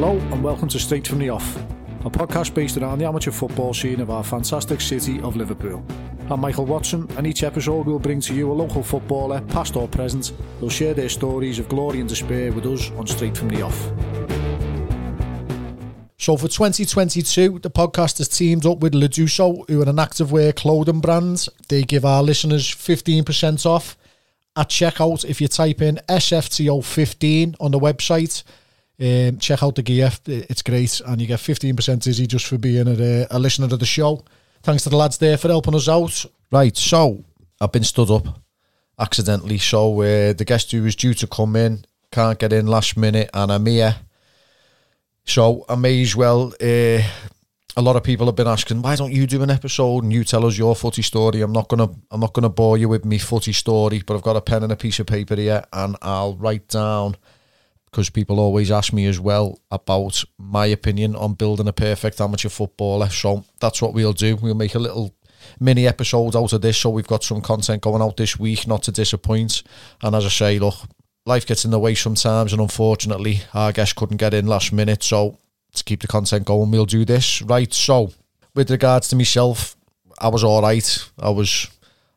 Hello and welcome to Straight from the Off, a podcast based around the amateur football scene of our fantastic city of Liverpool. I'm Michael Watson, and each episode we'll bring to you a local footballer, past or present, who'll share their stories of glory and despair with us on Straight from the Off. So for 2022, the podcast has teamed up with Leduso, who are an active wear clothing brand. They give our listeners 15% off at checkout if you type in SFTO15 on the website. Um, check out the gear, it's great, and you get 15% easy just for being a, a listener to the show. Thanks to the lads there for helping us out. Right, so I've been stood up accidentally, so uh, the guest who was due to come in can't get in last minute, and I'm here. So I may as well. Uh, a lot of people have been asking, why don't you do an episode and you tell us your footy story? I'm not gonna, I'm not gonna bore you with me footy story, but I've got a pen and a piece of paper here, and I'll write down because people always ask me as well about my opinion on building a perfect amateur footballer. So that's what we'll do. We'll make a little mini episode out of this, so we've got some content going out this week, not to disappoint. And as I say, look, life gets in the way sometimes, and unfortunately, our guest couldn't get in last minute. So to keep the content going, we'll do this. Right. So with regards to myself, I was all right. I was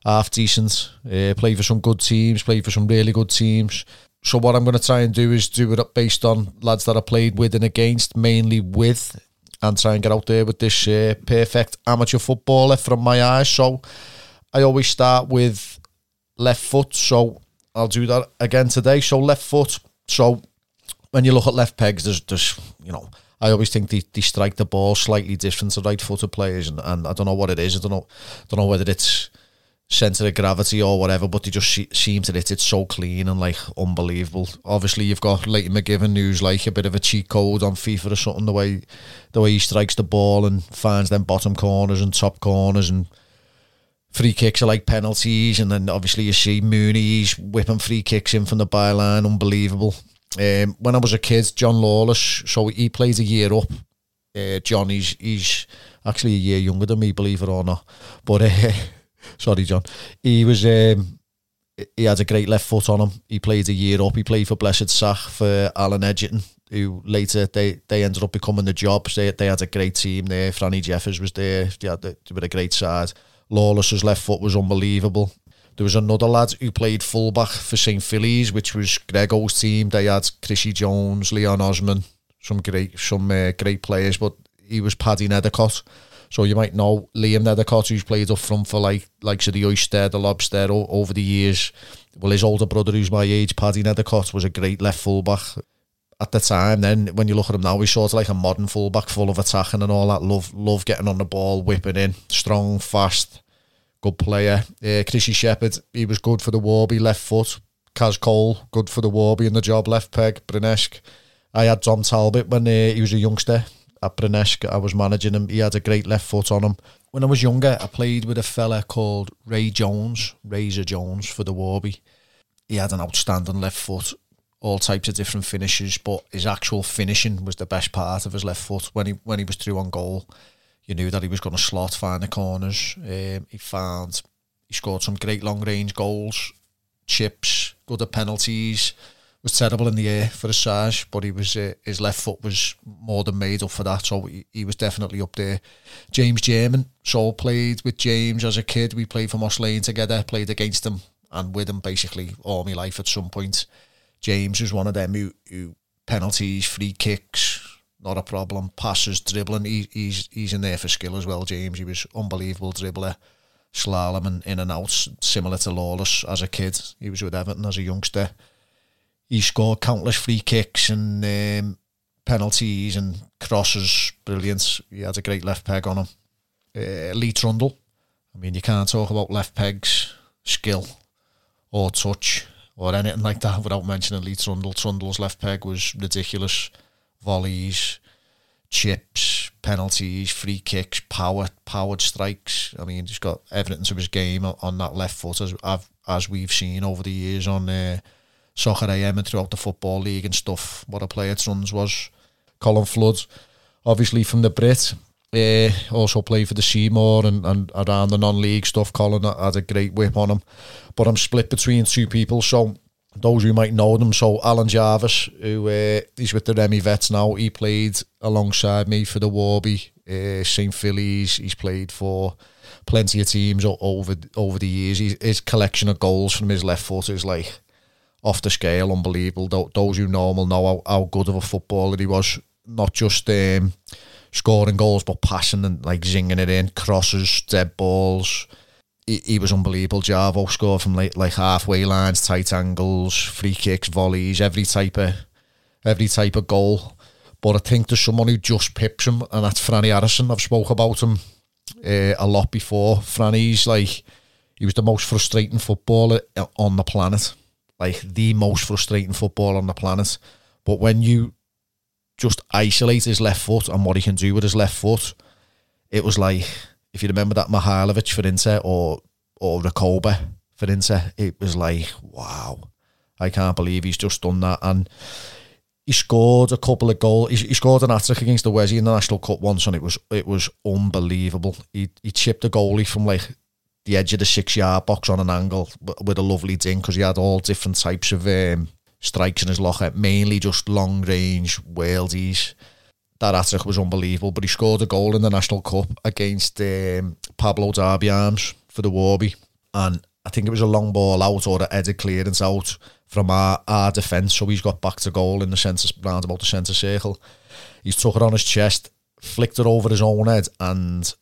half decent. Uh, played for some good teams. Played for some really good teams so what I'm going to try and do is do it up based on lads that I played with and against, mainly with, and try and get out there with this uh, perfect amateur footballer from my eyes. So I always start with left foot. So I'll do that again today. So left foot. So when you look at left pegs, there's, there's you know, I always think they, they strike the ball slightly different to right footed players, and, and I don't know what it is. I don't know, don't know whether it's centre of gravity or whatever, but they just seem to hit it so clean and like unbelievable. Obviously, you've got Leighton McGivern, who's like a bit of a cheat code on FIFA or something. The way the way he strikes the ball and finds them bottom corners and top corners and free kicks are like penalties. And then obviously you see Mooney's whipping free kicks in from the byline, unbelievable. Um, when I was a kid, John Lawless, so he plays a year up. Uh, John, he's, he's actually a year younger than me, believe it or not. But uh, Sorry, John. He was. Um, he had a great left foot on him. He played a year up. He played for Blessed Sach for Alan Edgerton, who later they, they ended up becoming the jobs. They they had a great team there. Franny Jeffers was there. They had they were a great side. Lawless's left foot was unbelievable. There was another lad who played fullback for St Phillies, which was Grego's team. They had Chrissy Jones, Leon Osman, some great some uh, great players, but he was Paddy Nethercott so you might know Liam Nethercott, who's played up front for like like so the Oyster, the Lobster o- over the years. Well, his older brother, who's my age, Paddy Nethercott, was a great left fullback at the time. Then when you look at him now, he's sort of like a modern fullback, full of attacking and all that. Love love getting on the ball, whipping in, strong, fast, good player. Uh, Chrissy Shepherd, he was good for the Warby left foot. Kaz Cole, good for the Warby in the job, left peg. BRNESC. I had Tom Talbot when uh, he was a youngster at BRNESC. I was managing him. He had a great left foot on him. When I was younger, I played with a fella called Ray Jones, Razor Jones for the Warby. He had an outstanding left foot, all types of different finishes, but his actual finishing was the best part of his left foot. When he when he was through on goal, you knew that he was going to slot, find the corners. Um, he found he scored some great long range goals, chips, good at penalties was terrible in the air for a size, but he was uh, his left foot was more than made up for that, so he, he was definitely up there. James German, so played with James as a kid. We played for Moss Lane together, played against him and with him basically all my life at some point. James was one of them who, who penalties, free kicks, not a problem. Passes, dribbling, he, he's he's in there for skill as well. James, he was unbelievable dribbler, slalom and in and out, similar to Lawless as a kid. He was with Everton as a youngster he scored countless free kicks and um, penalties and crosses. Brilliant. He had a great left peg on him. Uh, Lee Trundle. I mean, you can't talk about left pegs, skill, or touch, or anything like that without mentioning Lee Trundle. Trundle's left peg was ridiculous. Volleys, chips, penalties, free kicks, power, powered strikes. I mean, he's got evidence of his game on that left foot as as we've seen over the years on. Uh, Soccer AM and throughout the Football League and stuff. What a player Sons was. Colin Flood, obviously from the Brit. Uh, also played for the Seymour and, and around the non-league stuff. Colin had a great whip on him. But I'm split between two people. So those who might know them, so Alan Jarvis, who uh, he's with the Remy Vets now, he played alongside me for the Warby, uh, St. Phillies. He's played for plenty of teams over over the years. his collection of goals from his left foot is like off the scale, unbelievable. Those who know will know how, how good of a footballer he was. Not just um, scoring goals, but passing and like zinging it in, crosses, dead balls. He, he was unbelievable. Javo scored from like, like halfway lines, tight angles, free kicks, volleys, every type of every type of goal. But I think there's someone who just pips him, and that's Franny Harrison. I've spoke about him uh, a lot before. Franny's like he was the most frustrating footballer on the planet, like the most frustrating footballer on the planet. But when you just isolate his left foot and what he can do with his left foot, it was like if you remember that Mihailovic for Inter or or Recoba for Inter, it was like wow, I can't believe he's just done that and he scored a couple of goals. He, he scored an hat trick against the Wesley in the National Cup once, and it was it was unbelievable. He he chipped a goalie from like the edge of the six yard box on an angle with a lovely ding because he had all different types of um, strikes in his locker, mainly just long range worldies. That hat trick was unbelievable, but he scored a goal in the National Cup against um, Pablo Darby for the Warby, and I think it was a long ball out or a headed clearance out from our, our defence. So he's got back to goal in the centre, round about the centre circle. He's took it on his chest, flicked it over his own head, and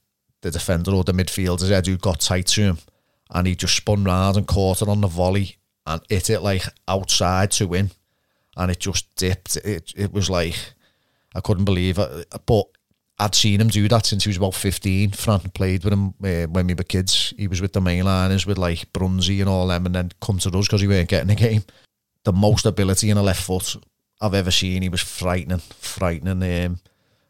the defender or the midfielder's head who got tight to him. And he just spun round and caught it on the volley and hit it like outside to win. And it just dipped. It, it was like, I couldn't believe it. But I'd seen him do that since he was about 15. Fran played with him uh, when we were kids. He was with the mainliners with like Brunsey and all them and then come to us because he weren't getting a game. The most ability in a left foot I've ever seen. He was frightening, frightening. Um,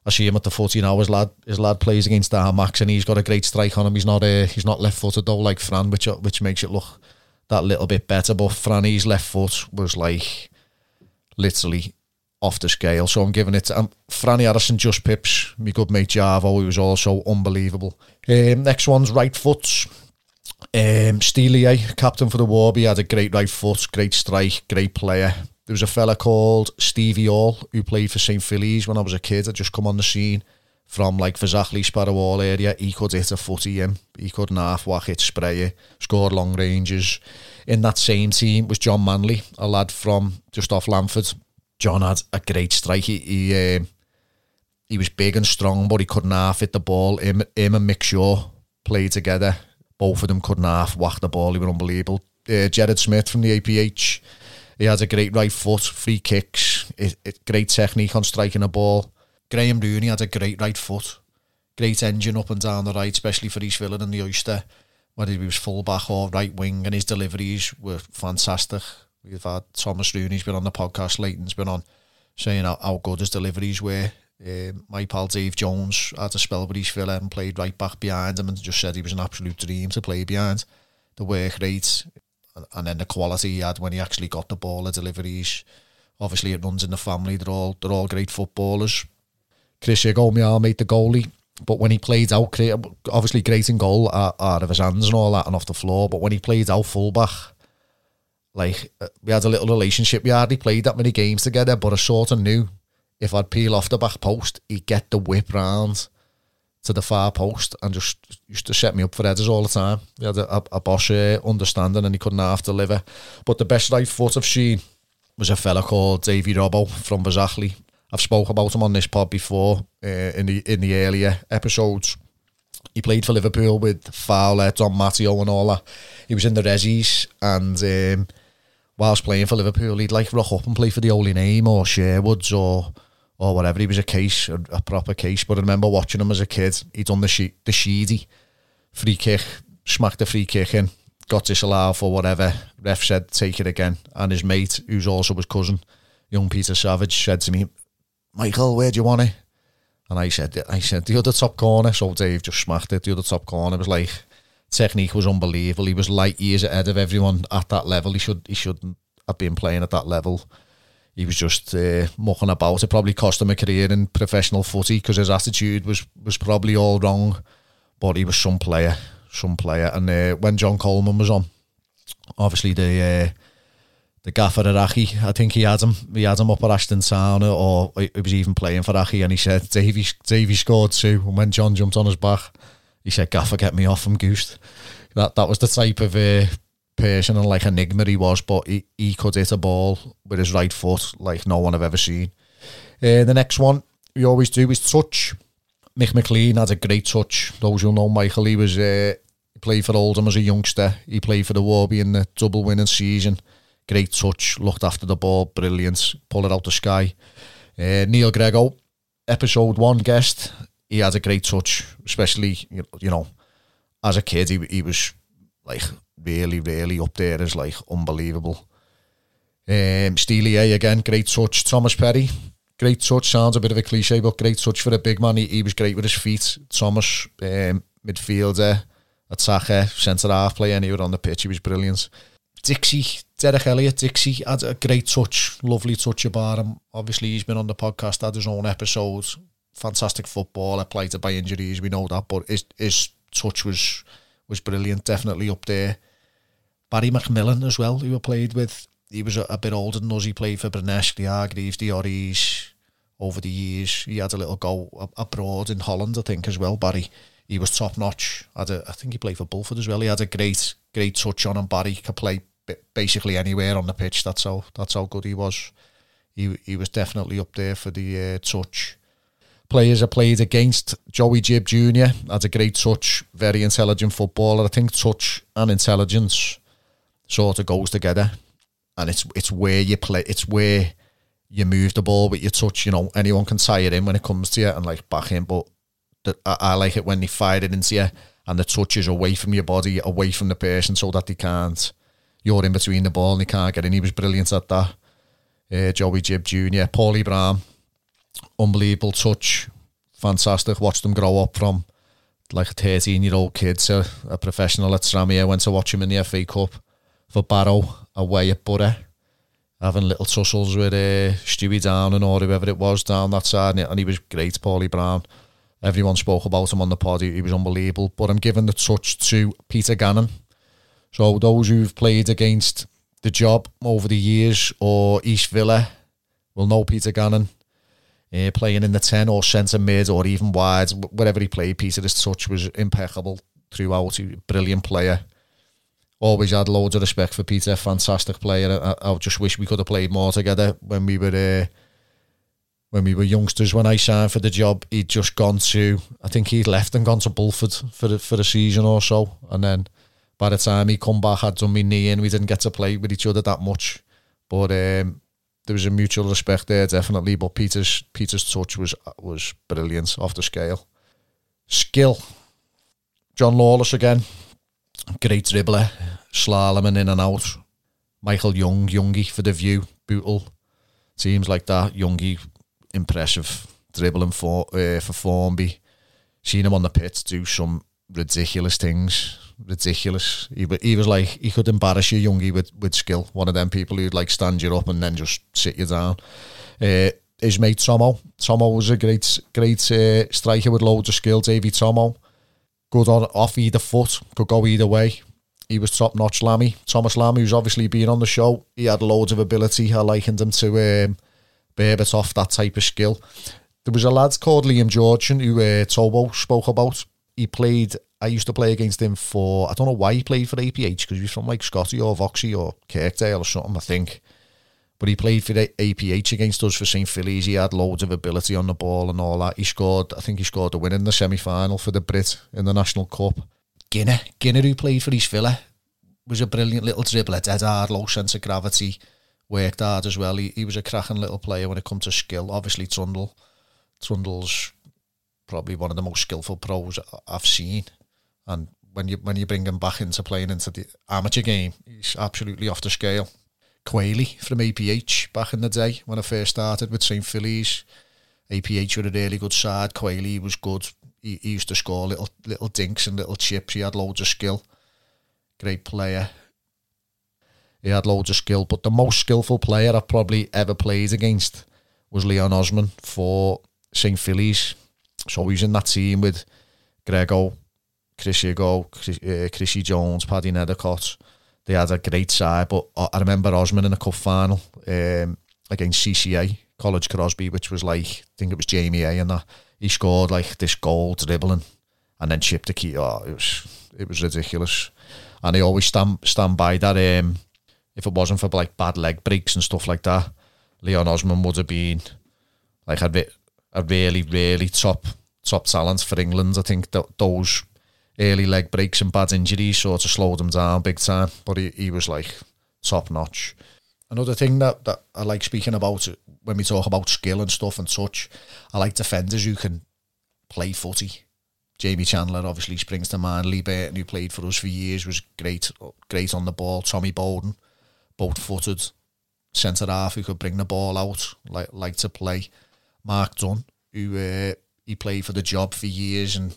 I see him at the footy now. His lad, his lad plays against our Max and he's got a great strike on him. He's not uh, he's not left footed though like Fran, which which makes it look that little bit better. But Franny's left foot was like literally off the scale. So I'm giving it to um, Franny Harrison, just pips. My good mate Javo, who was also unbelievable. Um, next one's right foot. Um, Steely, captain for the Warby, had a great right foot, great strike, great player. There was a fella called Stevie Hall who played for St. Phillies when I was a kid. I just come on the scene from like Fazakerley, Sparrowhall area. He could hit a footy in. He could half whack it, spray it, score long ranges. In that same team was John Manley, a lad from just off Lamford, John had a great strike. He he, uh, he was big and strong, but he couldn't half hit the ball. Him, him and Mick Shaw played together. Both of them couldn't half whack the ball. He was unbelievable. Uh, Jared Smith from the APH. He has a great right foot, free kicks, it, it, great technique on striking a ball. Graham Rooney had a great right foot, great engine up and down the right, especially for East Villa and the Oyster, whether he was full back or right wing, and his deliveries were fantastic. We've had Thomas Rooney's been on the podcast, Leighton's been on, saying how, how good his deliveries were. Um, my pal Dave Jones had a spell with East Villa and played right back behind him and just said he was an absolute dream to play behind. The work rate and then the quality he had when he actually got the ball, the deliveries. Obviously, it runs in the family. They're all they're all great footballers. Chris Igomia made the goalie, but when he played out, obviously great in goal out, out of his hands and all that and off the floor. But when he played out fullback, like uh, we had a little relationship. We hardly played that many games together, but I sort of knew if I'd peel off the back post, he'd get the whip round to the far post and just used to set me up for headers all the time. He had a, a, a understanding and he couldn't half deliver. But the best right foot I've seen was a fella called Davy Robbo from Fazakerley. I've spoke about him on this pod before uh, in the in the earlier episodes. He played for Liverpool with Fowler, Dom Matteo and all that. He was in the Resis and um, whilst playing for Liverpool, he'd like rock up and play for the Holy Name or Sherwoods or or whatever. He was a case, a, a proper case. But I remember watching him as a kid. He'd done the she- the Sheedy free kick, smacked the free kick in, got disallowed for whatever. Ref said take it again, and his mate, who's also his cousin, young Peter Savage, said to me, "Michael, where do you want it?" And I said, "I said the other top corner." So Dave just smacked it. The other top corner was like technique was unbelievable. He was light years ahead of everyone at that level. He should he shouldn't have been playing at that level. He was just uh, mucking about. It probably cost him a career in professional footy because his attitude was was probably all wrong. But he was some player, some player. And uh, when John Coleman was on, obviously the uh, the gaffer at. I think he had him. He had him up at Ashton Town, or he was even playing for Aki. And he said Davy Davy scored two. And when John jumped on his back, he said, "Gaffer, get me off. I'm goosed." That that was the type of uh, and like enigma he was. But he, he could hit a ball with his right foot like no one I've ever seen. Uh, the next one we always do is touch. Mick McLean had a great touch. Those who know Michael, he was uh, he played for Oldham as a youngster. He played for the Warby in the double winning season great touch, looked after the ball, brilliant, pull it out the sky. Uh, Neil Grego, episode one guest, he had a great touch, especially, you know, as a kid, he, he was like really, really up there is like unbelievable. Um, Steely A again, great touch. Thomas Perry, great touch. Sounds a bit of a cliche, but great touch for a big man. He, he was great with his feet. Thomas, um, midfielder, attacker, centre half player, anywhere on the pitch, he was brilliant. Dixie, Derek Elliott, Dixie had a great touch, lovely touch about him. Obviously, he's been on the podcast, had his own episodes. Fantastic footballer, played it by injuries, we know that, but his, his touch was was brilliant, definitely up there. Barry McMillan as well, who I played with. He was a, a bit older than us. He played for BRNESC, the Hargreaves, the Orries over the years. He had a little go abroad in Holland, I think, as well, Barry. He was top notch. Had a, I think he played for Bulford as well. He had a great, great touch on him. Barry could play basically anywhere on the pitch. That's how that's how good he was. He he was definitely up there for the uh, touch. Players I played against Joey Jib Jr. had a great touch, very intelligent footballer. I think touch and intelligence sort of goes together, and it's it's where you play. It's where you move the ball with your touch. You know, anyone can tie it in when it comes to you and like back in, but the, I, I like it when they fire it into you and the touch is away from your body, away from the person, so that they can't you're in between the ball and he can't get in. He was brilliant at that. Uh, Joey Jib Jr., Paulie Brown, unbelievable touch, fantastic. Watched them grow up from like a 13 year old kid to a professional at Tranmere. Went to watch him in the FA Cup for Barrow away at Borough, having little tussles with uh, Stewie Downing or whoever it was down that side. And he was great, Paulie Brown. Everyone spoke about him on the pod. He, he was unbelievable. But I'm giving the touch to Peter Gannon so those who've played against the job over the years or East Villa will know Peter Gannon. Uh, playing in the 10 or centre mid or even wide, wherever he played, Peter's touch was impeccable throughout. He brilliant player. Always had loads of respect for Peter, fantastic player. I, I just wish we could have played more together when we were uh, when we were youngsters. When I signed for the job, he'd just gone to, I think he'd left and gone to Bulford for for a season or so, and then by the time he come back, had done me knee in. We didn't get to play with each other that much, but um, there was a mutual respect there, definitely. But Peter's Peter's touch was was brilliant, off the scale. Skill. John Lawless again, great dribbler, slaloming in and out. Michael Young, Youngie for the view, brutal. Teams like that, Youngie, impressive dribbling for uh, for Formby. Seen him on the pitch do some ridiculous things ridiculous. He, he was like he could embarrass you, Youngie, with with skill. One of them people who'd like stand you up and then just sit you down. Uh, his mate Tomo. Tomo was a great great uh, striker with loads of skill. Davy Tomo, good off either foot, could go either way. He was top notch. Lammy Thomas Lammy, who's obviously been on the show. He had loads of ability. I likened him to um, Berbatov that type of skill. There was a lad called Liam Georgian who uh, Tobo spoke about. He played I used to play against him for, I don't know why he played for APH, because he was from like Scotty or Voxy or Kirkdale or something, I think. But he played for the APH against us for St. Phillies. He had loads of ability on the ball and all that. He scored, I think he scored a win in the semi final for the Brit in the National Cup. Ginner, Ginner, who played for East Villa, was a brilliant little dribbler, dead hard, low sense of gravity, worked hard as well. He, he was a cracking little player when it comes to skill. Obviously, Trundle. Trundle's probably one of the most skillful pros I've seen. And when you when you bring him back into playing into the amateur game, he's absolutely off the scale. Quayle from APH back in the day when I first started with St Phillies. APH were a really good side. Quayle was good. He, he used to score little little dinks and little chips. He had loads of skill. Great player. He had loads of skill, but the most skillful player I've probably ever played against was Leon Osman for St Phillies. So he was in that team with Grego, Chris Hugo, Chris, uh, Chrissy Jones, Paddy Nethercott. They had a great side. But I remember Osman in a cup final um, against CCA, College Crosby, which was like, I think it was Jamie A and that. He scored like this goal dribbling and then chipped the key. Oh, it was it was ridiculous. And he always stand stand by that. Um, if it wasn't for like bad leg breaks and stuff like that, Leon Osman would have been like a, a really really top top talent for England. I think that those early leg breaks and bad injuries sort of slowed him down big time. But he, he was like top notch. Another thing that, that I like speaking about when we talk about skill and stuff and touch, I like defenders who can play footy. Jamie Chandler obviously springs to mind. Lee Burton, who played for us for years, was great, great on the ball. Tommy Bowden, both footed centre half who could bring the ball out, like like to play. Mark Dunn, who uh, he played for the job for years and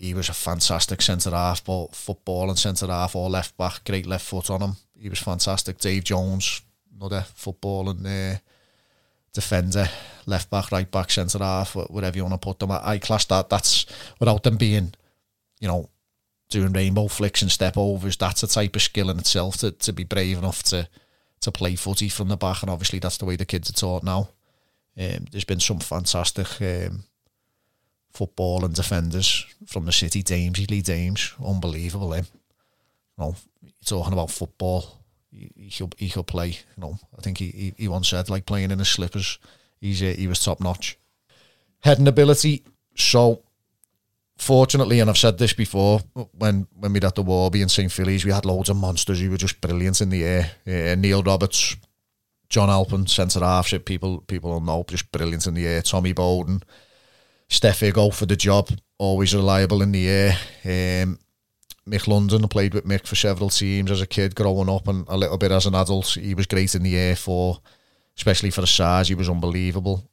he was a fantastic centre half, both football and centre half or left back, great left foot on him. He was fantastic. Dave Jones, another football and uh, defender, left back, right back, centre half, whatever you want to put them. I, I class that. That's without them being, you know, doing rainbow flicks and step overs. That's a type of skill in itself to, to be brave enough to to play footy from the back, and obviously that's the way the kids are taught now. Um, there's been some fantastic um, football and defenders from the city. Dames, Lee Dames, unbelievable him. You know, talking about football, he, he could he could play. You know, I think he, he, he once said like playing in his slippers. He's he was top notch. Heading ability. So fortunately, and I've said this before, when when we were at the Warby in St Phillies, we had loads of monsters who were just brilliant in the air. Uh, Neil Roberts, John Alpin, centre half, people people will know, just brilliant in the air. Tommy Bowden, Steph Igo for the job, always reliable in the air. Um, Mick London, I played with Mick for several teams as a kid growing up and a little bit as an adult. He was great in the air for, especially for the size, he was unbelievable.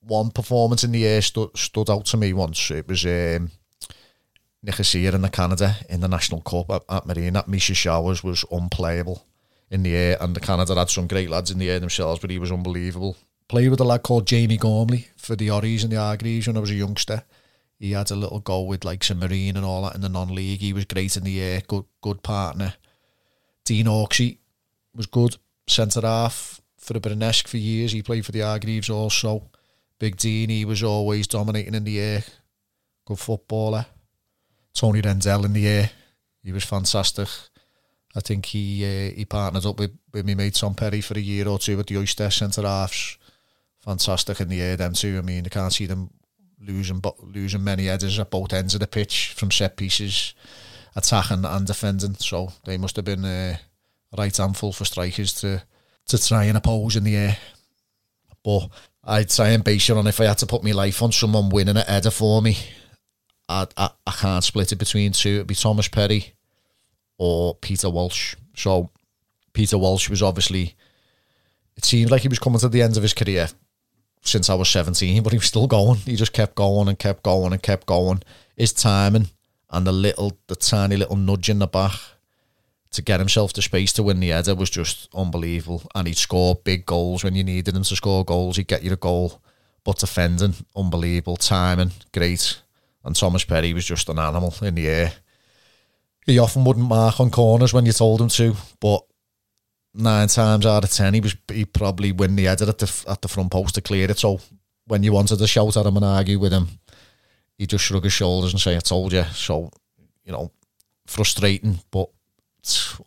One performance in the air stood, stood out to me once. It was um, Nicosia in the Canada in the National Cup at, at Marine. That Misha Showers was unplayable in the air, and the Canada had some great lads in the air themselves, but he was unbelievable played with a lad called Jamie Gormley for the Orries and the Hargreaves when I was a youngster. He had a little goal with like St Marine and all that in the non-league. He was great in the air, good good partner. Dean Orksey was good centre half for the BRNESC for years. He played for the Hargreaves also. Big Dean, he was always dominating in the air. Good footballer. Tony Rendell in the air. He was fantastic. I think he uh, he partnered up with, with me mate Tom Perry for a year or two at the Oyster centre halves fantastic in the air. Them too. I mean, I can't see them losing, but losing many headers at both ends of the pitch from set pieces, attacking and defending. So they must have been uh, a right handful for strikers to to try and oppose in the air. But I'd try and base it on if I had to put my life on someone winning a header for me. I, I, I can't split it between two. It'd be Thomas Perry or Peter Walsh. So Peter Walsh was obviously. It seemed like he was coming to the end of his career since I was 17, but he was still going. He just kept going and kept going and kept going. His timing and the little, the tiny little nudge in the back to get himself the space to win the header was just unbelievable. And he'd score big goals when you needed him to score goals. He'd get you a goal. But defending, unbelievable. Timing, great. And Thomas Perry was just an animal in the air. He often wouldn't mark on corners when you told him to, but nine times out of ten, he was he probably win the header at the at the front post to clear it. So when you wanted to shout at him and argue with him, he just shrug his shoulders and say, "I told you." So you know, frustrating, but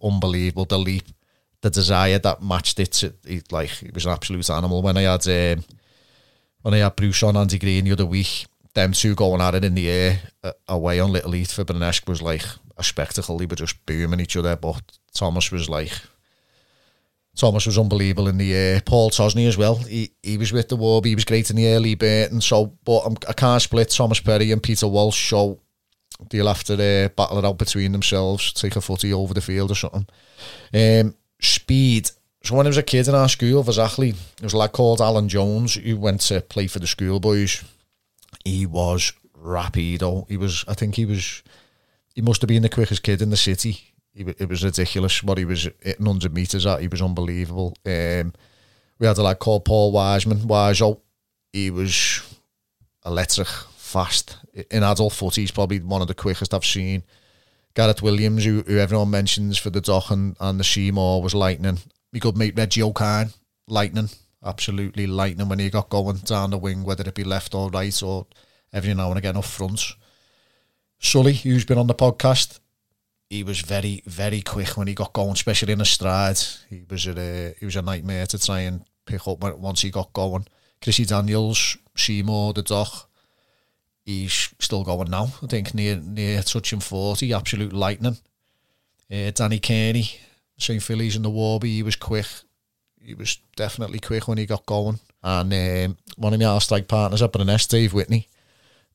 unbelievable. The leap, the desire that matched it. it like he was an absolute animal. When I had um, when I had Bruce on Andy Green the other week, them two going at it in the air uh, away on Little Heath for BRNESC was like a spectacle. They were just booming each other, but Thomas was like Thomas was unbelievable in the air. Paul Tosney as well. He he was with the Warby. He was great in the early bit. And so, but I'm, I can not split Thomas Perry and Peter Walsh. So they'll have to uh, battle it out between themselves, take a footy over the field or something. Um, speed. So when I was a kid in our school, exactly, there was a lad called Alan Jones who went to play for the schoolboys. He was rapido. He was, I think he was, he must have been the quickest kid in the city he, it was ridiculous what he was hitting 100 metres at. He was unbelievable. Um, we had a lad called Paul Wiseman. Wiseau, he was electric, fast. In adult foot, he's probably one of the quickest I've seen. Gareth Williams, who, who everyone mentions for the Dock and, and the Seymour, was lightning. We could meet Reggie O'Kine, lightning, absolutely lightning when he got going down the wing, whether it be left or right or every now and again up front. Sully, who's been on the podcast, he was very, very quick when he got going, especially in a stride. He was a he was a nightmare to try and pick up once he got going. Chrissy Daniels, Seymour, the Dock, he's still going now. I think near near touching forty, absolute lightning. Uh, Danny Kearney, St Phillies in the Warby, he was quick. He was definitely quick when he got going. And um, one of my strike partners up in an Dave Whitney,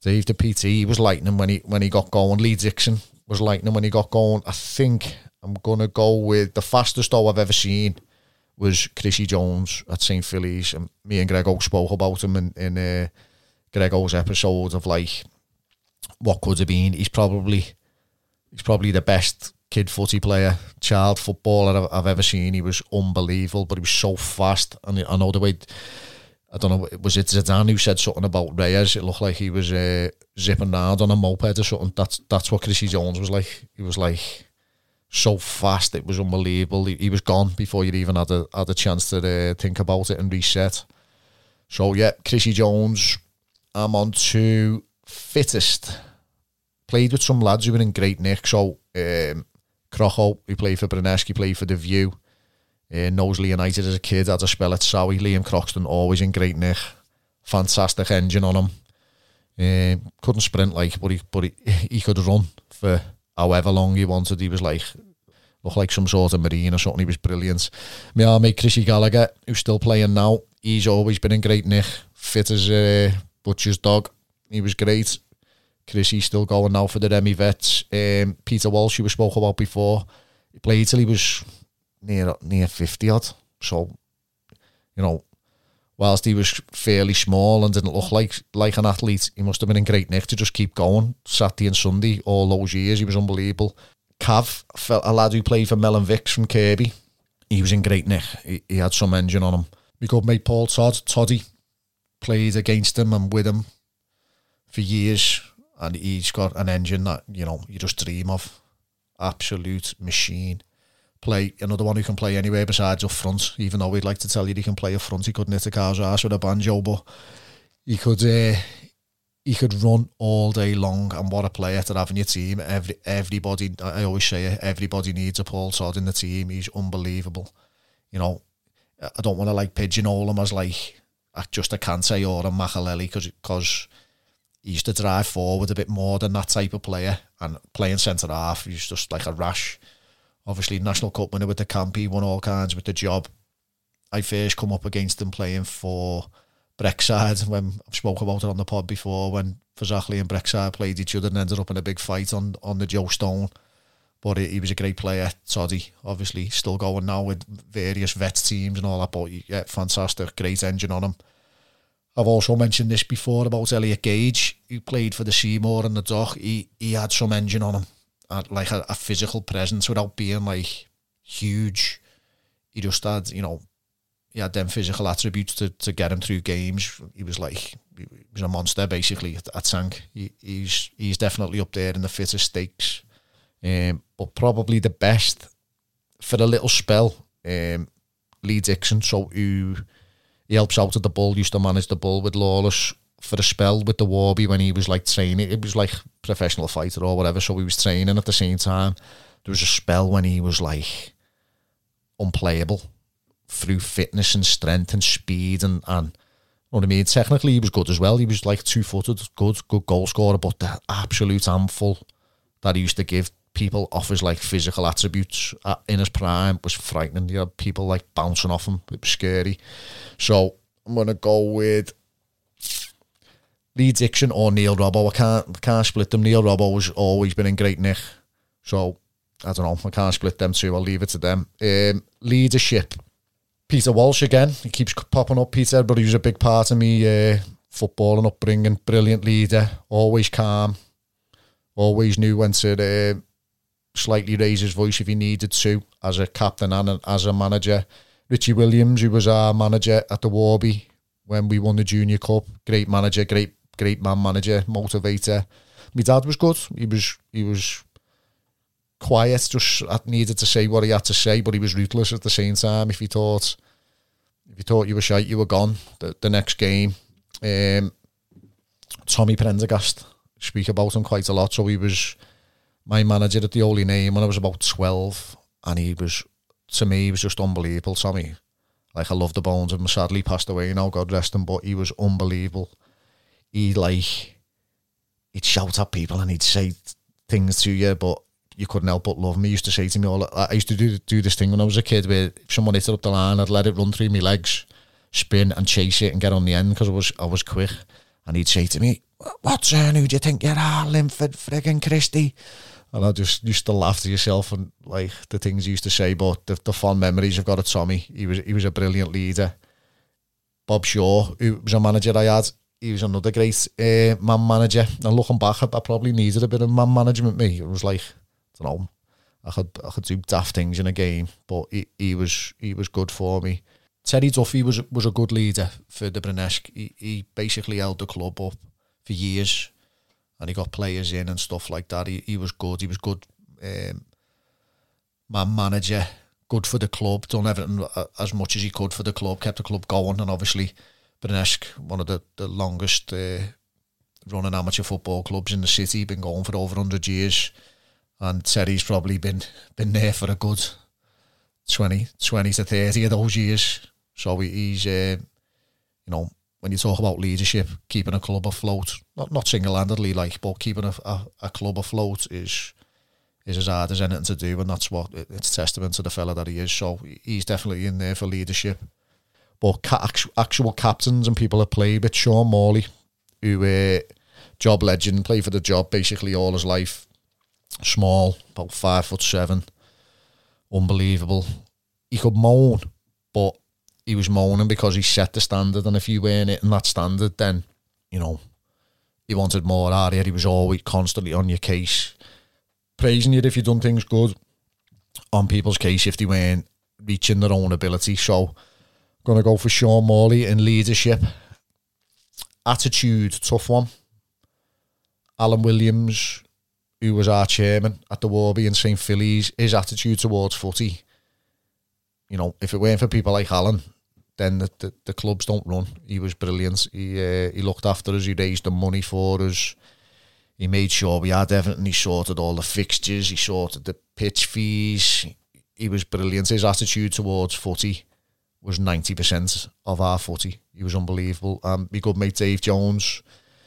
Dave the PT, he was lightning when he when he got going. Lee Dixon was lightning when he got going. I think I'm gonna go with the fastest though I've ever seen was Chrissy Jones at St Phillies, and me and Grego spoke about him in in. Uh, Grego's episode of like what could have been. He's probably he's probably the best kid footy player, child footballer I've, I've ever seen. He was unbelievable, but he was so fast. And I know the way. I don't know, was it Zidane who said something about Reyes? It looked like he was uh, zipping around on a moped or something. That's that's what Chrissy Jones was like. He was like so fast, it was unbelievable. He, he was gone before you'd even had a had a chance to uh, think about it and reset. So yeah, Chrissy Jones, I'm on to fittest. Played with some lads who were in great nick. So, um, Crocho, who played for Bruneski, played for The View. Uh, Knowsley United as a kid, had a spell at Sowie. Liam Croxton, always in great nick. Fantastic engine on him. Uh, couldn't sprint like, but he, but he, he could run for however long he wanted. He was like, looked like some sort of marine or something. He was brilliant. My mate Chrissy Gallagher, who's still playing now, he's always been in great nick. Fit as a Butcher's dog. He was great. Chrissy's still going now for the Remy Vets. Um, Peter Walsh, who we spoke about before, he played till he was near near 50 odd. So, you know, whilst he was fairly small and didn't look like like an athlete, he must have been in great nick to just keep going Saturday and Sunday all those years. He was unbelievable. Cav, a lad who played for Mellon Vicks from Kirkby, he was in great nick. He, he had some engine on him. We good mate Paul Todd, Toddy, played against him and with him for years, and he's got an engine that you know you just dream of. Absolute machine. Play another one who can play anywhere besides up front. Even though we'd like to tell you he can play up front, he couldn't hit a car's ass with a banjo, but he could. Uh, he could run all day long, and what a player to have in your team. Every everybody, I always say, it, everybody needs a Paul Todd in the team. He's unbelievable. You know, I don't want to like pigeonhole him as like just a Kante or a Makelele because because he used to drive forward a bit more than that type of player and playing centre half he's just like a rash obviously national cup winner with the camp he won all kinds with the job. I first come up against him playing for Brexide when I've spoken about it on the pod before when Fazakerley and Brexide played each other and ended up in a big fight on on the Joe Stone. But he, he was a great player Toddy obviously still going now with various vet teams and all that but yeah fantastic great engine on him. I've also mentioned this before about Elliot Gage, who played for the Seymour and the Dock. He he had some engine on him, had like a, a physical presence without being like huge. He just had, you know, he had them physical attributes to, to get him through games. He was like he was a monster basically at, at Tank. He, he's he's definitely up there in the fittest stakes. Um, but probably the best for a little spell. Um, Lee Dixon, so who he helps out at the bull, used to manage the bull with Lawless for a spell with the Warby when he was like training. It was like professional fighter or whatever, so he was training at the same time. There was a spell when he was like unplayable through fitness and strength and speed and and you know what I mean. Technically, he was good as well. He was like two footed, good, good goal scorer, but the absolute handful that he used to give people off his like physical attributes in his prime was frightening. You had people like bouncing off him. It was scary. So I'm gonna go with Lee Dixon or Neil Robbo. I can't I can't split them. Neil Robbo has always been in great nick. So I don't know. I can't split them two. I'll leave it to them. Um, leadership. Peter Walsh again. He keeps popping up, Peter, but he was a big part of me uh, football and upbringing. Brilliant leader. Always calm. Always knew when to uh, slightly raise his voice if he needed to as a captain and as a manager. Richie Williams, who was our manager at the Warby when we won the Junior Cup, great manager, great great man manager, motivator. My dad was good. He was he was quiet, just needed to say what he had to say, but he was ruthless at the same time. If he thought, if you thought you were shite, you were gone. The, the next game, um, Tommy Prendergast, speak about him quite a lot. So he was my manager at the Holy Name when I was about 12, and he was, to me, he was just unbelievable, Tommy. Like, I love the bones of him. Sadly, passed away now, God rest him, but he was unbelievable. He, like, he'd shout at people and he'd say things to you, but you couldn't help but love him. He used to say to me all, I used to do do this thing when I was a kid where if someone hit it up the line, I'd let it run through my legs, spin and chase it and get on the end because I was I was quick. And he'd say to me, "What's turn? Who do you think you are, Linford friggin' Christie?" And I just used to laugh to yourself and like the things he used to say, but the, the fond memories I've got of Tommy. He was he was a brilliant leader. Bob Shaw, who was a manager I had, he was another great uh, man manager. And looking back, I, I probably needed a bit of man management. Me, it was like, I don't know, I could I could do daft things in a game, but he, he was he was good for me. Terry Duffy was was a good leader for the BRNESC. He, he basically held the club up for years and he got players in and stuff like that. He, he was good. He was good um, man manager, good for the club, done everything uh, as much as he could for the club, kept the club going, and obviously BRNESC, one of the, the longest uh, running amateur football clubs in the city, been going for over 100 years, and Terry's probably been been there for a good 20, 20 to 30 of those years. So he's, uh, you know, when you talk about leadership, keeping a club afloat, not not single handedly like, but keeping a, a, a, club afloat is is as hard as anything to do, and that's what it's testament to the fella that he is. So he's definitely in there for leadership. But ca- actual captains and people that play with Sean Morley, who uh, job legend, played for the job basically all his life. Small, about five foot seven, unbelievable. He could moan, but he was moaning because he set the standard, and if you weren't hitting that standard, then you know he wanted more out of He was always constantly on your case, praising you if you'd done things good, on people's case if they weren't reaching their own ability. So, gonna go for Sean Morley in leadership, attitude, tough one. Alan Williams, who was our chairman at the Warby and St Phillies, his attitude towards footy. You know, if it weren't for people like Alan, then the, the, the, clubs don't run. He was brilliant. He uh, he looked after us. He raised the money for us. He made sure we had everything. He sorted all the fixtures. He sorted the pitch fees. He was brilliant. His attitude towards footy was 90% of our footy. He was unbelievable. Um, my good mate Dave Jones,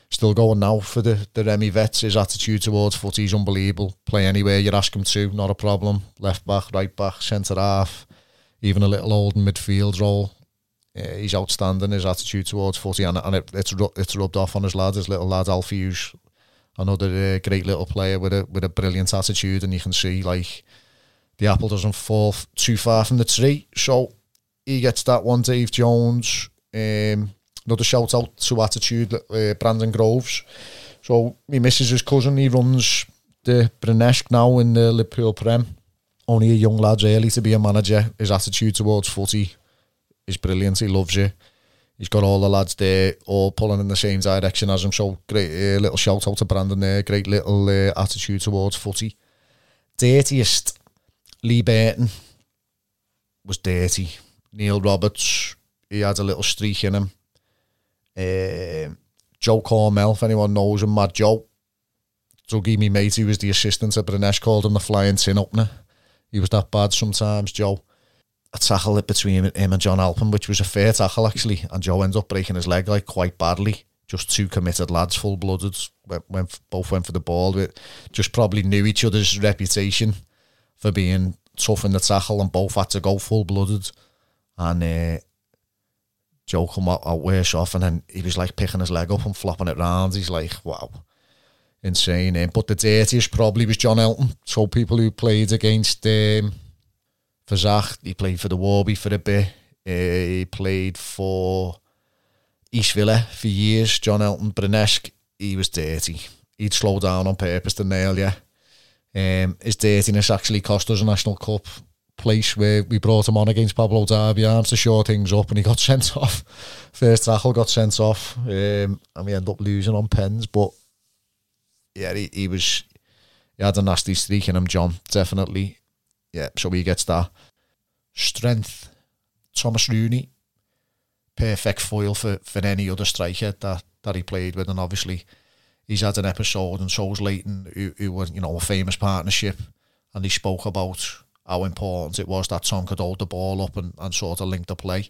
still going now for the, the Remy Vets. His attitude towards footy is unbelievable. Play anywhere you ask him to, not a problem. Left back, right back, centre half, even a little old midfield role. He's outstanding his attitude towards footy, and, and it, it's it's rubbed off on his lad, his little lad Alfie, who's another uh, great little player with a with a brilliant attitude, and you can see like the apple doesn't fall too far from the tree. So he gets that one. Dave Jones, um, another shout out to attitude, uh, Brandon Groves. So he misses his cousin. He runs the BRNESC now in the Liverpool Prem. Only a young lad really to be a manager. His attitude towards footy is brilliant. He loves you. He's got all the lads there, all pulling in the same direction as him. So great uh, little shout out to Brandon there. Great little uh, attitude towards footy. Dirtiest, Lee Burton was dirty. Neil Roberts, he had a little streak in him. Uh, Joe Cormel, if anyone knows him, Mad Joe. Dougie, me mate, he was the assistant at BRNESC, called him the flying tin opener. He was that bad sometimes, Joe a tackle it between him and John Alpin, which was a fair tackle actually, and Joe ends up breaking his leg like quite badly. Just two committed lads, full blooded, went, went both went for the ball. Just probably knew each other's reputation for being tough in the tackle, and both had to go full blooded. And uh, Joe come out, out off, and then he was like picking his leg up and flopping it round. He's like, wow, insane. Um, but the dirtiest probably was John Elton. So people who played against. Um, for Zach. He played for the Warby for a bit. Uh, he played for East Villa for years. John Elton BRNESC, he was dirty. He'd slow down on purpose to nail you. Um, his dirtiness actually cost us a National Cup place where we brought him on against Pablo Darby Arms to shore things up and he got sent off. First tackle got sent off um, and we end up losing on pens. But yeah, he, he was he had a nasty streak in him, John, definitely. Yeah, so he gets that. Strength, Thomas Rooney, perfect foil for, for any other striker that, that he played with, and obviously he's had an episode, and so's Leighton, who, who were, you know, a famous partnership, and he spoke about how important it was that Tom could hold the ball up and, and sort of link the play.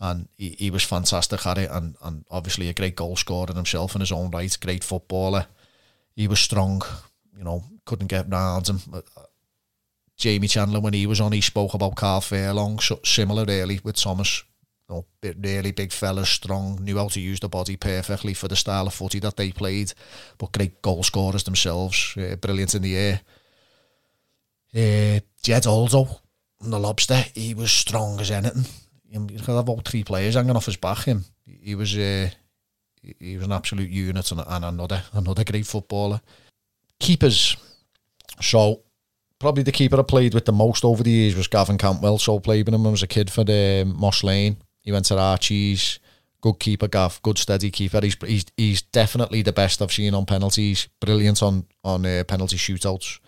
And he, he was fantastic at it, and, and obviously a great goal scorer himself in his own right, great footballer. He was strong, you know, couldn't get round him. Uh, Jamie Chandler, when he was on, he spoke about Carl Furlong, so similar really with Thomas. You know, bit really big fella, strong, knew how to use the body perfectly for the style of footy that they played, but great goal scorers themselves, uh, brilliant in the air. Uh, Jed Aldo, the lobster, he was strong as anything. You could have all three players hanging off his back. Him, he was uh, he was an absolute unit and, and another another great footballer. Keepers, so probably the keeper I played with the most over the years was Gavin Cantwell. So played with him when I was a kid for the Moss Lane. He went to Archie's. Good keeper, Gav. Good steady keeper. He's he's he's definitely the best I've seen on penalties. Brilliant on on uh, penalty shootouts.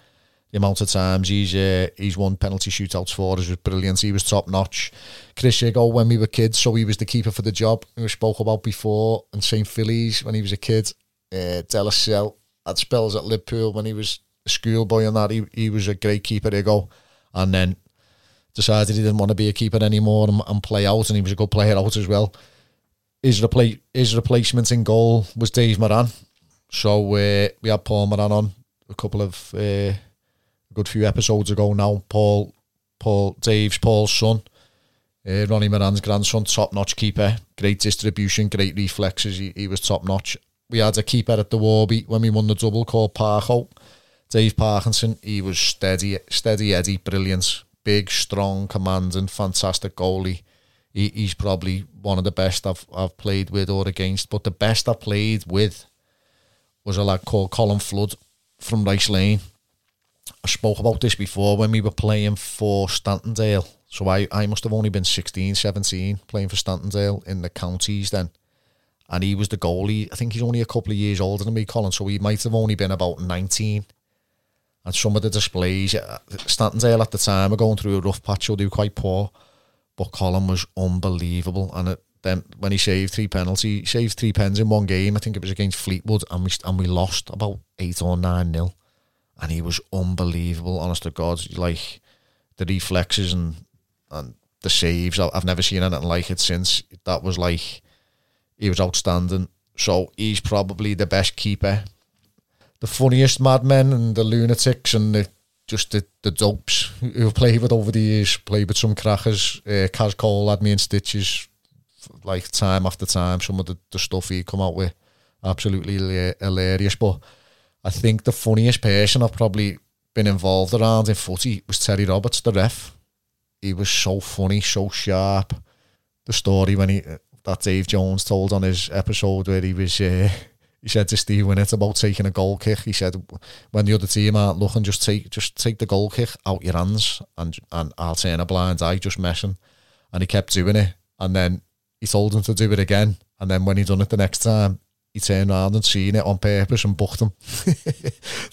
The amount of times he's uh, he's won penalty shootouts for us was brilliant. He was top notch. Chris Yigo when we were kids, so he was the keeper for the job. We spoke about before, and St Phillies when he was a kid. Uh, Delasell had spells at Liverpool when he was a schoolboy and that. He he was a great keeper. Yigo, and then decided he didn't want to be a keeper anymore and, and play out, and he was a good player out as well his, repla- his replacement in goal was Dave Moran. So uh, we had Paul Moran on a couple of uh, a good few episodes ago now. Paul, Paul, Dave's Paul's son, uh, Ronnie Moran's grandson, top notch keeper, great distribution, great reflexes. He, he was top notch. We had a keeper at the Warby when we won the double called Parko. Dave Parkinson, he was steady, steady Eddie, brilliant, big, strong, commanding, fantastic goalie he, he's probably one of the best I've I've played with or against. But the best I played with was a lad called Colin Flood from Rice Lane. I spoke about this before when we were playing for Stantondale. So I, I must have only been 16, 17 playing for Stantondale in the counties then. And he was the goalie. I think he's only a couple of years older than me, Colin. So he might have only been about 19. And some of the displays, uh, Stantondale at the time were going through a rough patch, so they were quite poor but Colin was unbelievable. And it, then when he saved three penalties, saved three pens in one game. I think it was against Fleetwood, and we and we lost about eight or nine nil. And he was unbelievable, honest to God. Like the reflexes and and the saves, I've never seen anything like it since. That was like he was outstanding. So he's probably the best keeper. The funniest madmen and the lunatics and the just the, the dopes who have played with over the years, played with some crackers. Uh, Kaz Cole had me in stitches like time after time. Some of the, the stuff he come out with, absolutely hilarious. But I think the funniest person I've probably been involved around in footy was Terry Roberts, the ref. He was so funny, so sharp. The story when he that Dave Jones told on his episode where he was uh, he said to Steve when it's about taking a goal kick. He said when the other team aren't looking, just take just take the goal kick out your hands and and I'll turn a blind eye, just messing. And he kept doing it, and then he told him to do it again. And then when he done it the next time, he turned around and seen it on purpose and booked him.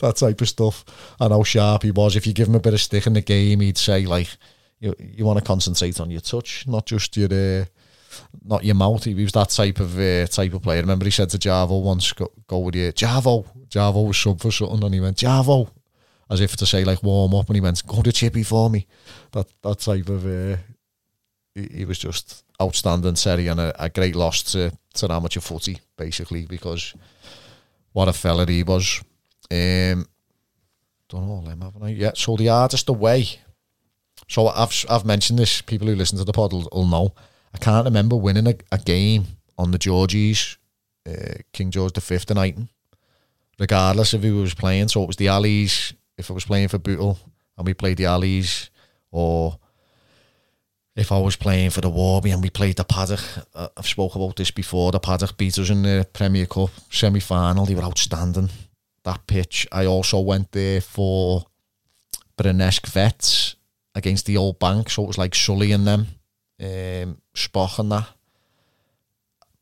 that type of stuff. And how sharp he was. If you give him a bit of stick in the game, he'd say like, you you want to concentrate on your touch, not just your. Uh, not your mouth. He was that type of uh, type of player. Remember he said to Javo once, "Go, go with you, Javo." Javo was sub for something, and he went Javo, as if to say like warm up, and he went, "Go to Chippy for me." That that type of. Uh, he, was just outstanding, Terry, and a, a great loss to to amateur footy, basically, because what a fella he was. Um, don't know all them, haven't I? Yeah. So the hardest away. So I've I've mentioned this. People who listen to the pod will, will know. I can't remember winning a, a game on the Georgies, uh, King George V in Eighton, regardless of who was playing. So it was the Allies, if I was playing for Bootle and we played the Allies, or if I was playing for the Warby and we played the Paddock. Uh, I've spoke about this before. The Paddock beat us in the Premier Cup semi final. They were outstanding. That pitch. I also went there for BRNESC Vets against the old bank. So it was like Sully and them um, Spock and that.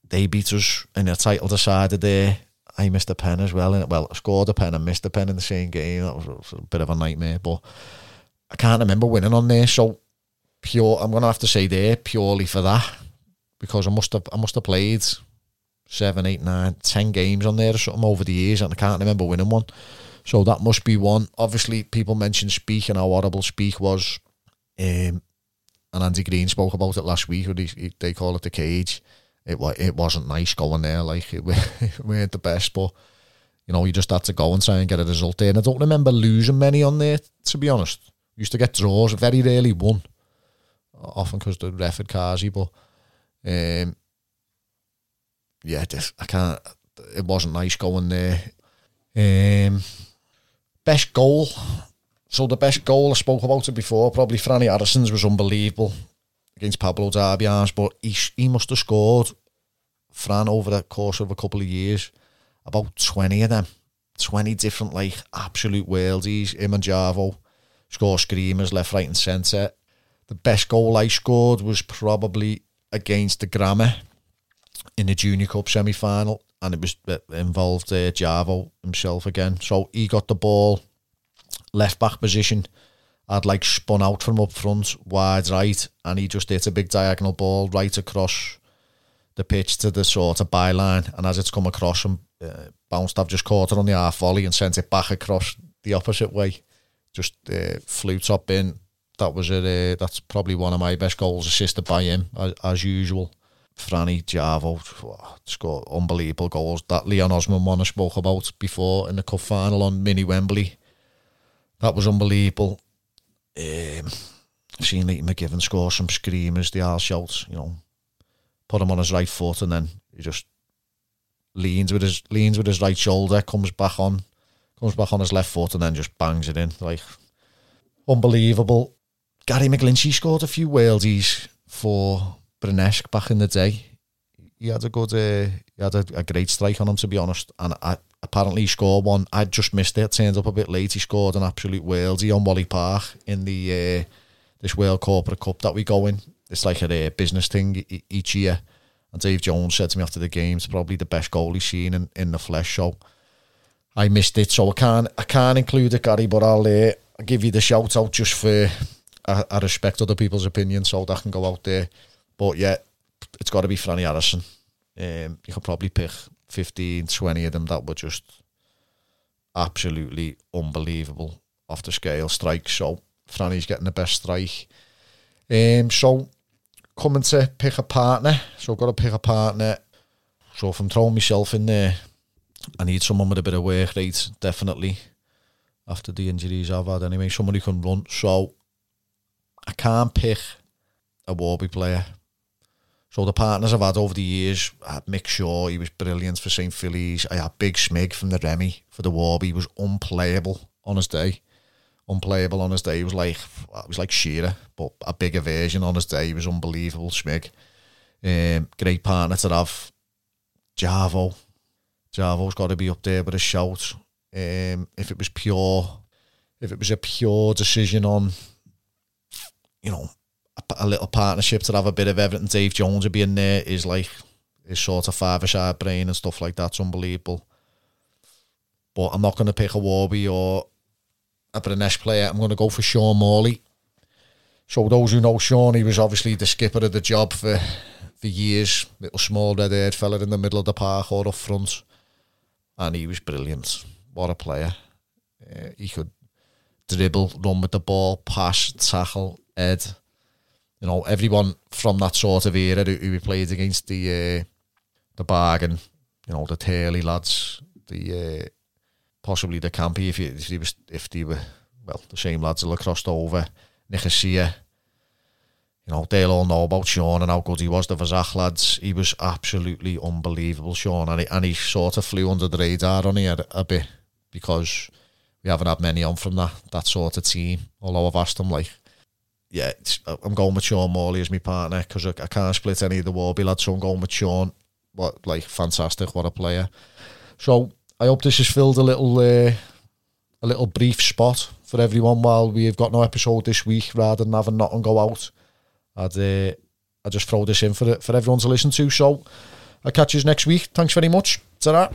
They beat us in a title decided there. I missed a pen as well. And well, I scored a pen and missed a pen in the same game. That was a bit of a nightmare. But I can't remember winning on there. So pure, I'm gonna have to say there purely for that because I must have I must have played seven, eight, nine, ten games on there or something over the years, and I can't remember winning one. So that must be one. Obviously, people mentioned Speke and how horrible Speke was. Um, and Andy Green spoke about it last week. He, they call it the cage. It it wasn't nice going there. Like it, it weren't the best, but you know you just had to go and try and get a result there. And I don't remember losing many on there. To be honest, used to get draws. Very rarely won. Often because the ref had Kazi, but um, yeah, just, I can't. It wasn't nice going there. Um, best goal. So the best goal I spoke about it before. Probably Franny Addison's was unbelievable against Pablo Darbians, but he he must have scored Fran over the course of a couple of years about twenty of them. 20 different like absolute worldies. Him and Javo score screamers left, right, and centre. The best goal I scored was probably against the Grammar in the Junior Cup semi final, and it was it involved uh, Javo himself again. So he got the ball left back position. I'd like spun out from up front, wide right, and he just hit a big diagonal ball right across the pitch to the sort of byline. And as it's come across and uh, bounced, I've just caught it on the half volley and sent it back across the opposite way. Just uh, flew top in. That was it. Uh, that's probably one of my best goals, assisted by him as, as usual. Franny Javo scored unbelievable goals. That Leon Osman one I spoke about before in the cup final on mini Wembley. That was unbelievable. Um, seen Leighton McGivern score some screamers, the all shouts, you know, put him on his right foot and then he just leans with his leans with his right shoulder, comes back on, comes back on his left foot and then just bangs it in. Like unbelievable. Gary McGlinchey scored a few Walesies for BRNESC back in the day. He had a good, uh, he had a, a, great strike on him to be honest, and I, apparently he scored one. I just missed it. It turned up a bit late. He scored an absolute Walesy on Wally Park in the uh, this World Corporate Cup that we go in. It's like a uh, business thing each year. And Dave Jones said to me after the game, it's probably the best goal he's seen in, in the flesh. So I missed it. So I can't I can't include it, Gary, but I'll, uh, I'll give you the shout out just for I, I respect other people's opinions, so that can go out there. But yeah, it's got to be Franny Harrison. Um, you could probably pick 15, 20 of them that were just absolutely unbelievable off the scale strikes. So Franny's getting the best strike. Um, so coming to pick a partner. So I've got to pick a partner. So if I'm throwing myself in there, I need someone with a bit of work rate, definitely. After the injuries I've had anyway, somebody can run. So I can't pick a Warby player so the partners I've had over the years, I had Mick Shaw, he was brilliant for St. Phillies. I had Big Smig from the Remy for the Warby, he was unplayable on his day. Unplayable on his day. He was like it was like Shearer, but a bigger version on his day. He was unbelievable, Smig. Um, great partner to have. Javo. Javo's got to be up there with a shout. Um, if it was pure, if it was a pure decision on, you know, a, little partnership to have a bit of everything. Dave Jones would be in there. Is like his sort of father side brain and stuff like that's unbelievable. But I'm not going to pick a Warby or a BRNESC player. I'm going to go for Sean Morley. So those who know Sean, he was obviously the skipper of the job for for years. Little small red-haired fella in the middle of the park or up front, and he was brilliant. What a player! Uh, he could dribble, run with the ball, pass, tackle, head you know, everyone from that sort of era who, who we played against the uh, the bargain, you know, the Taylor lads, the uh, possibly the Campy if, you, if they was if they were well the same lads that crossed over, Nicosia. You know, they'll all know about Sean and how good he was. The Vazach lads, he was absolutely unbelievable, Sean, and he, and he sort of flew under the radar on here a bit because we haven't had many on from that that sort of team. Although I've asked him like yeah, I'm going with Sean Morley as my partner because I, I, can't split any of the Warby lads, so I'm going with Sean. What like fantastic, what a player. So I hope this has filled a little uh, a little brief spot for everyone while we've got no episode this week, rather than having not nothing go out. I'd uh, I just throw this in for for everyone to listen to. So I'll catch you next week. Thanks very much. ta